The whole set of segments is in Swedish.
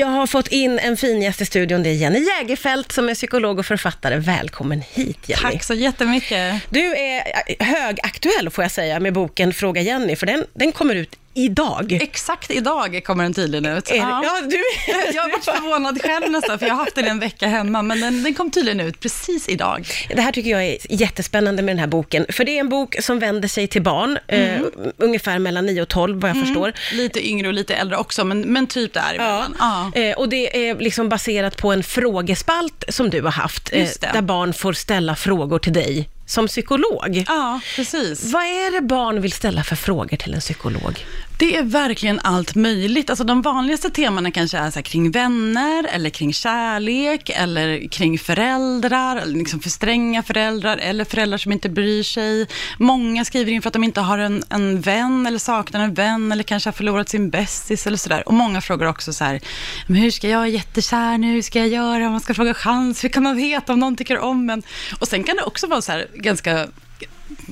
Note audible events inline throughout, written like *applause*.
Jag har fått in en fin gäst i studion. Det är Jenny Jägerfelt som är psykolog och författare. Välkommen hit Jenny. Tack så jättemycket. Du är högaktuell får jag säga med boken Fråga Jenny, för den, den kommer ut idag. Exakt idag kommer den tydligen ut. Är, ja. ja. du... *laughs* jag har varit förvånad själv nästan, för jag har haft den en vecka hemma, men den, den kom tydligen ut precis idag. Det här tycker jag är jättespännande med den här boken, för det är en bok som vänder sig till barn, mm. eh, ungefär mellan 9 och 12 vad jag mm. förstår. Lite yngre och lite äldre också, men, men typ däremellan. Ja. ja. Eh, och det är liksom baserat på en frågespalt som du har haft, eh, där barn får ställa frågor till dig som psykolog. Ja, precis. Vad är det barn vill ställa för frågor till en psykolog? Det är verkligen allt möjligt. Alltså de vanligaste temana kanske är så kring vänner, eller kring kärlek, eller kring föräldrar, eller liksom för stränga föräldrar, eller föräldrar som inte bryr sig. Många skriver in för att de inte har en, en vän, eller saknar en vän, eller kanske har förlorat sin bästis, eller sådär. Och många frågar också så här, men hur ska jag, jag är jättekär nu, hur ska jag göra? Man ska fråga chans, hur kan man veta om någon tycker om en? Och sen kan det också vara så här, ganska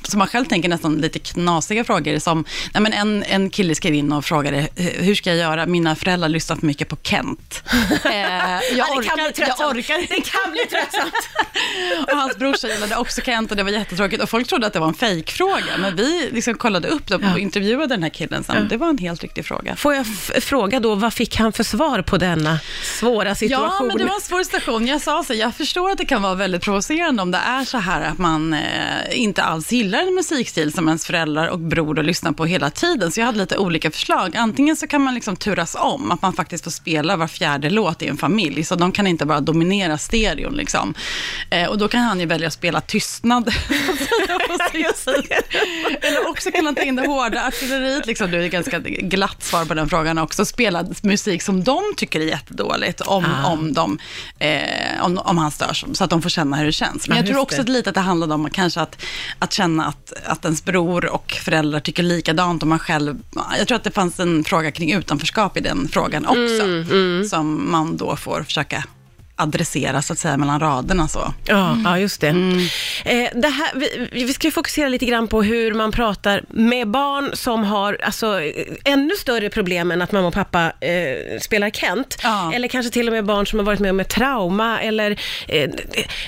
som man själv tänker nästan lite knasiga frågor. Som, nej men en, en kille skrev in och frågade, hur ska jag göra? Mina föräldrar lyssnar för mycket på Kent. *laughs* Eh, jag, orkar, jag orkar. Det kan bli tröttsamt. *laughs* och hans brorsa gillade också Kent och det var jättetråkigt. Och folk trodde att det var en fejkfråga. Men vi liksom kollade upp det och intervjuade den här killen sen. Ja. Det var en helt riktig fråga. Får jag fråga då, vad fick han för svar på denna svåra situation? Ja, men det var en svår situation. Jag sa så, jag förstår att det kan vara väldigt provocerande om det är så här att man eh, inte alls gillar en musikstil som ens föräldrar och bror lyssnar på hela tiden. Så jag hade lite olika förslag. Antingen så kan man liksom turas om, att man faktiskt får spela var fjärde låt i en familj. Så de kan inte bara dominera stereon. Liksom. Eh, och då kan han ju välja att spela tystnad. *laughs* Eller också kan han ta in det hårda artilleriet. Liksom. Det är ett ganska glatt svar på den frågan också. Spela musik som de tycker är jättedåligt om, ah. om, de, eh, om, om han störs, så att de får känna hur det känns. Men jag tror också att lite att det handlade om kanske att, att känna att, att ens bror och föräldrar tycker likadant och man själv... Jag tror att det fanns en fråga kring utanförskap i den frågan också, mm, mm. som man då får försöka adressera så att säga mellan raderna. Så. Ja, mm. ja just det. Mm. Eh, det här, vi, vi ska fokusera lite grann på hur man pratar med barn som har alltså, ännu större problem än att mamma och pappa eh, spelar Kent. Ja. Eller kanske till och med barn som har varit med om ett trauma. Eller, eh,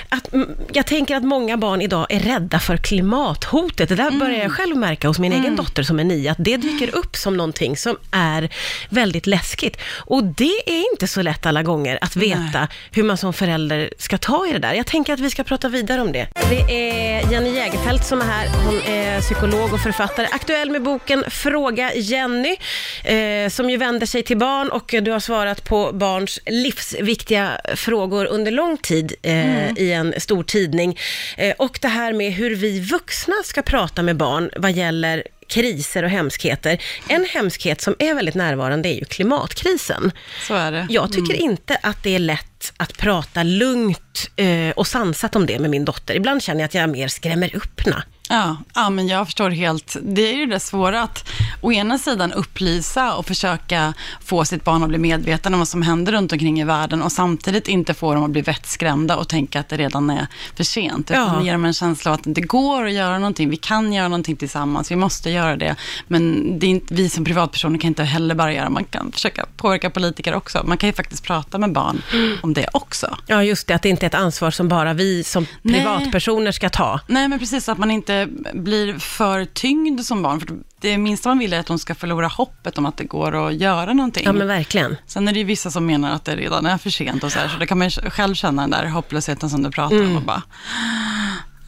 att, jag tänker att många barn idag är rädda för klimathotet. Det där mm. börjar jag själv märka hos min egen mm. dotter som är nio, att det dyker upp som någonting som är väldigt läskigt. Och det är inte så lätt alla gånger att veta Nej. hur hur man som förälder ska ta i det där. Jag tänker att vi ska prata vidare om det. Det är Jenny Jägerfelt som är här. Hon är psykolog och författare. Aktuell med boken Fråga Jenny, eh, som ju vänder sig till barn och du har svarat på barns livsviktiga frågor under lång tid eh, mm. i en stor tidning. Eh, och det här med hur vi vuxna ska prata med barn vad gäller kriser och hemskheter. En hemskhet som är väldigt närvarande är ju klimatkrisen. Så är det. Jag tycker mm. inte att det är lätt att prata lugnt eh, och sansat om det med min dotter. Ibland känner jag att jag mer skrämmer upp henne. Ja, ja, men jag förstår helt. Det är ju det svåra att å ena sidan upplysa och försöka få sitt barn att bli medveten om vad som händer runt omkring i världen och samtidigt inte få dem att bli vettskrämda och tänka att det redan är för sent. Ja. Ge dem en känsla av att det går att göra någonting. Vi kan göra någonting tillsammans. Vi måste göra det. Men det är inte, vi som privatpersoner kan inte heller bara göra. Man kan försöka påverka politiker också. Man kan ju faktiskt prata med barn om det också. Ja, just det. Att det inte är ett ansvar som bara vi som privatpersoner Nej. ska ta. Nej, men precis. Att man inte blir för tyngd som barn. För det minsta man vill är att de ska förlora hoppet om att det går att göra någonting. Ja, men verkligen. Sen är det ju vissa som menar att det redan är för sent och så här, så det kan man själv känna den där hopplösheten som du pratar mm. om och bara,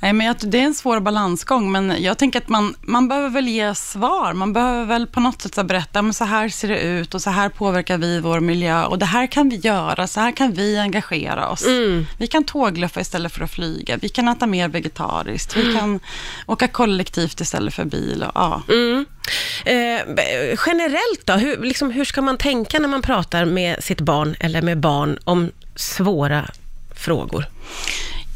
Nej, men det är en svår balansgång, men jag tänker att man, man behöver väl ge svar. Man behöver väl på något sätt berätta, men så här ser det ut och så här påverkar vi vår miljö och det här kan vi göra, så här kan vi engagera oss. Mm. Vi kan tågluffa istället för att flyga, vi kan äta mer vegetariskt, vi kan åka kollektivt istället för bil. Och, ja. Mm. Eh, generellt då, hur, liksom, hur ska man tänka när man pratar med sitt barn eller med barn om svåra frågor?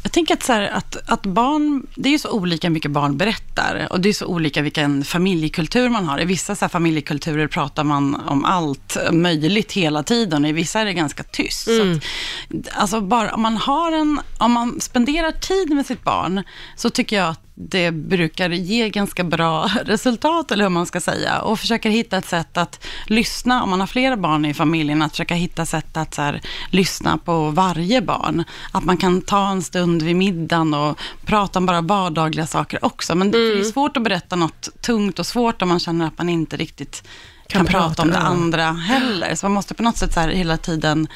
Jag tänker att, så här, att, att barn, det är ju så olika mycket barn berättar och det är så olika vilken familjekultur man har. I vissa så familjekulturer pratar man om allt möjligt hela tiden och i vissa är det ganska tyst. Mm. Att, alltså bara, om, man har en, om man spenderar tid med sitt barn så tycker jag att det brukar ge ganska bra *laughs* resultat, eller hur man ska säga. Och försöker hitta ett sätt att lyssna, om man har flera barn i familjen, att försöka hitta sätt att så här, lyssna på varje barn. Att man kan ta en stund vid middagen och prata om bara vardagliga saker också. Men mm. det är svårt att berätta något tungt och svårt om man känner att man inte riktigt kan, kan prata om det andra heller. Så man måste på något sätt så här hela tiden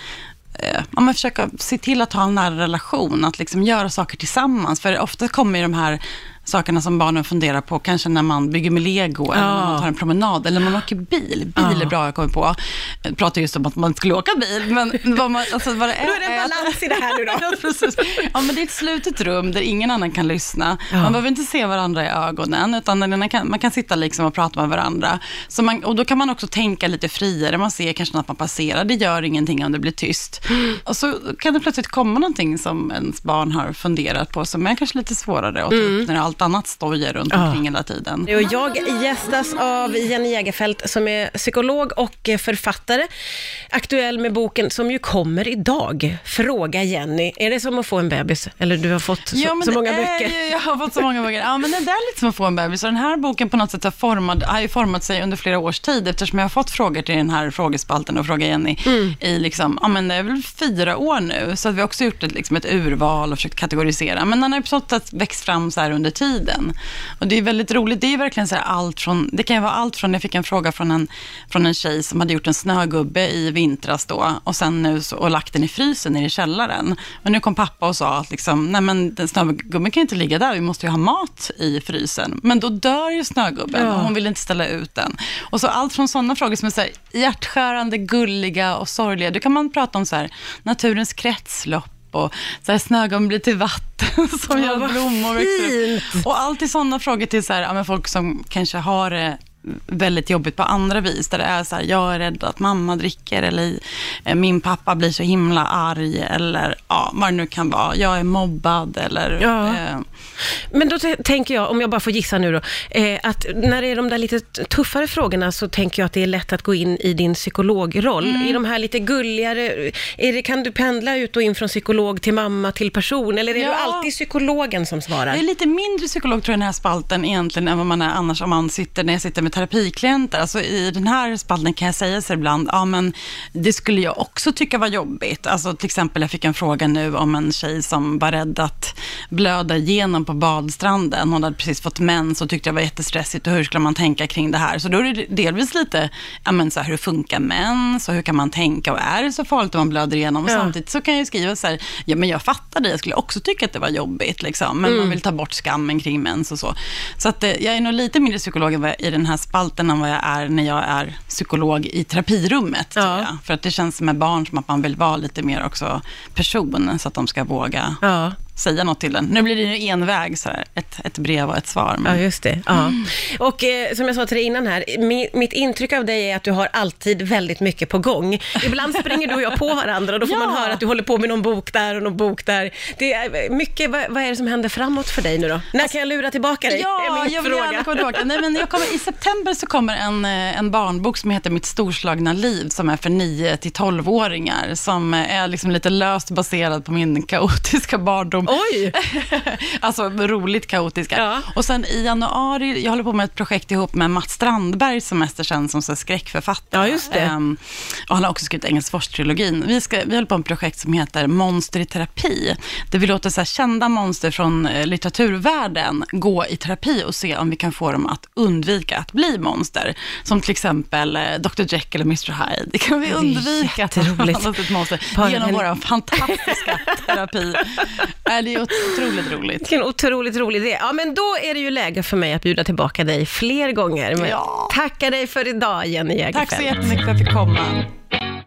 eh, ja, försöka se till att ha en nära relation, att liksom göra saker tillsammans. För ofta kommer ju de här sakerna som barnen funderar på, kanske när man bygger med lego, ja. eller när man tar en promenad, eller när man åker bil. Bil ja. är bra, jag kommer på. Jag pratar just om att man skulle åka bil, men vad, man, alltså, vad det *laughs* är... Då är det en balans i det här nu då. *laughs* ja, men det är ett slutet rum där ingen annan kan lyssna. Ja. Man behöver inte se varandra i ögonen, utan man kan, man kan sitta liksom och prata med varandra. Så man, och då kan man också tänka lite friare. Man ser kanske att man passerar, det gör ingenting om det blir tyst. Mm. *gasps* Och så kan det plötsligt komma någonting som ens barn har funderat på, som är kanske lite svårare att ta upp mm. när allt annat stojar runt omkring hela tiden. Och jag gästas av Jenny Jägerfeld som är psykolog och författare. Aktuell med boken som ju kommer idag. Fråga Jenny. Är det som att få en bebis? Eller du har fått så, ja, så många är, böcker? Jag har fått så många böcker. Ja, men det är lite som att få en bebis. Och den här boken på något sätt har, formad, har ju format sig under flera års tid eftersom jag har fått frågor till den här frågespalten och Fråga Jenny mm. i liksom, ja men det är väl fyra år nu. Så att vi har också gjort ett, liksom ett urval och försökt kategorisera. Men den har ju på något sätt växt fram så här under tiden. Och det är väldigt roligt. Det är verkligen så allt från, det kan ju vara allt från, jag fick en fråga från en, från en tjej som hade gjort en snögubbe i vintras då och sen nu så, och lagt den i frysen nere i källaren. Och nu kom pappa och sa att liksom, nej men den snögubben kan inte ligga där, vi måste ju ha mat i frysen. Men då dör ju snögubben ja. och hon vill inte ställa ut den. Och så allt från sådana frågor som är så här hjärtskärande, gulliga och sorgliga. Då kan man prata om så här, naturens kretslopp och så här, snögubben blir till vatten *laughs* som ja, gör blommor växer Och alltid sådana frågor till så här, ja, folk som kanske har det väldigt jobbigt på andra vis. Där det är så här, jag är rädd att mamma dricker eller eh, min pappa blir så himla arg eller ja, vad det nu kan vara. Jag är mobbad eller... Ja. Eh. Men då tänker jag, om jag bara får gissa nu då, eh, att när det är de där lite tuffare frågorna så tänker jag att det är lätt att gå in i din psykologroll. Mm. I de här lite gulligare, är det, kan du pendla ut och in från psykolog till mamma till person eller är ja. du alltid psykologen som svarar? Jag är lite mindre psykolog tror jag i den här spalten egentligen än vad man är annars om man sitter, när jag sitter med terapiklienter. Alltså i den här spalten kan jag säga så ibland, ja men det skulle jag också tycka var jobbigt. Alltså till exempel, jag fick en fråga nu om en tjej som var rädd att blöda igenom på badstranden. Hon hade precis fått mens och tyckte det var jättestressigt och hur skulle man tänka kring det här? Så då är det delvis lite, ja men så här, hur funkar mens och hur kan man tänka och är det så farligt om man blöder igenom? Och ja. samtidigt så kan jag skriva så här, ja men jag fattar det, jag skulle också tycka att det var jobbigt liksom, men mm. man vill ta bort skammen kring mens och så. Så att eh, jag är nog lite mindre psykolog i den här spalten än vad jag är när jag är psykolog i terapirummet. Ja. För att det känns med barn som att man vill vara lite mer också person, så att de ska våga ja säga något till den. Nu blir det ju en väg, så här, ett, ett brev och ett svar. Men... Ja, just det. Ja. Mm. Och eh, som jag sa till dig innan här, mi, mitt intryck av dig är att du har alltid väldigt mycket på gång. Ibland springer du och jag på varandra och då får ja. man höra att du håller på med någon bok där och någon bok där. Det är mycket, vad, vad är det som händer framåt för dig nu då? När kan jag lura tillbaka dig? Ja, jag vill gärna komma tillbaka. Nej, men jag kommer, I september så kommer en, eh, en barnbok som heter Mitt storslagna liv, som är för 9 till 12-åringar, som är liksom lite löst baserad på min kaotiska barndom Oj! *laughs* alltså roligt kaotiska. Ja. Och sen i januari, jag håller på med ett projekt ihop med Mats Strandberg som mest är känd som så skräckförfattare. Ja, just det. Um, och han har också skrivit Engelsfors-trilogin. Vi, ska, vi håller på med ett projekt som heter Monster i terapi. Där vi låter så kända monster från eh, litteraturvärlden gå i terapi och se om vi kan få dem att undvika att bli monster. Som till exempel eh, Dr. Jekyll och Mr. Hyde. Det kan vi undvika att ha ett monster genom vår fantastiska terapi. *laughs* det är otroligt roligt. Vilken otroligt rolig idé. Ja, men då är det ju läge för mig att bjuda tillbaka dig fler gånger. Men ja. Tacka dig för idag, Jenny Jägerfeld. Tack så jättemycket för att jag fick komma.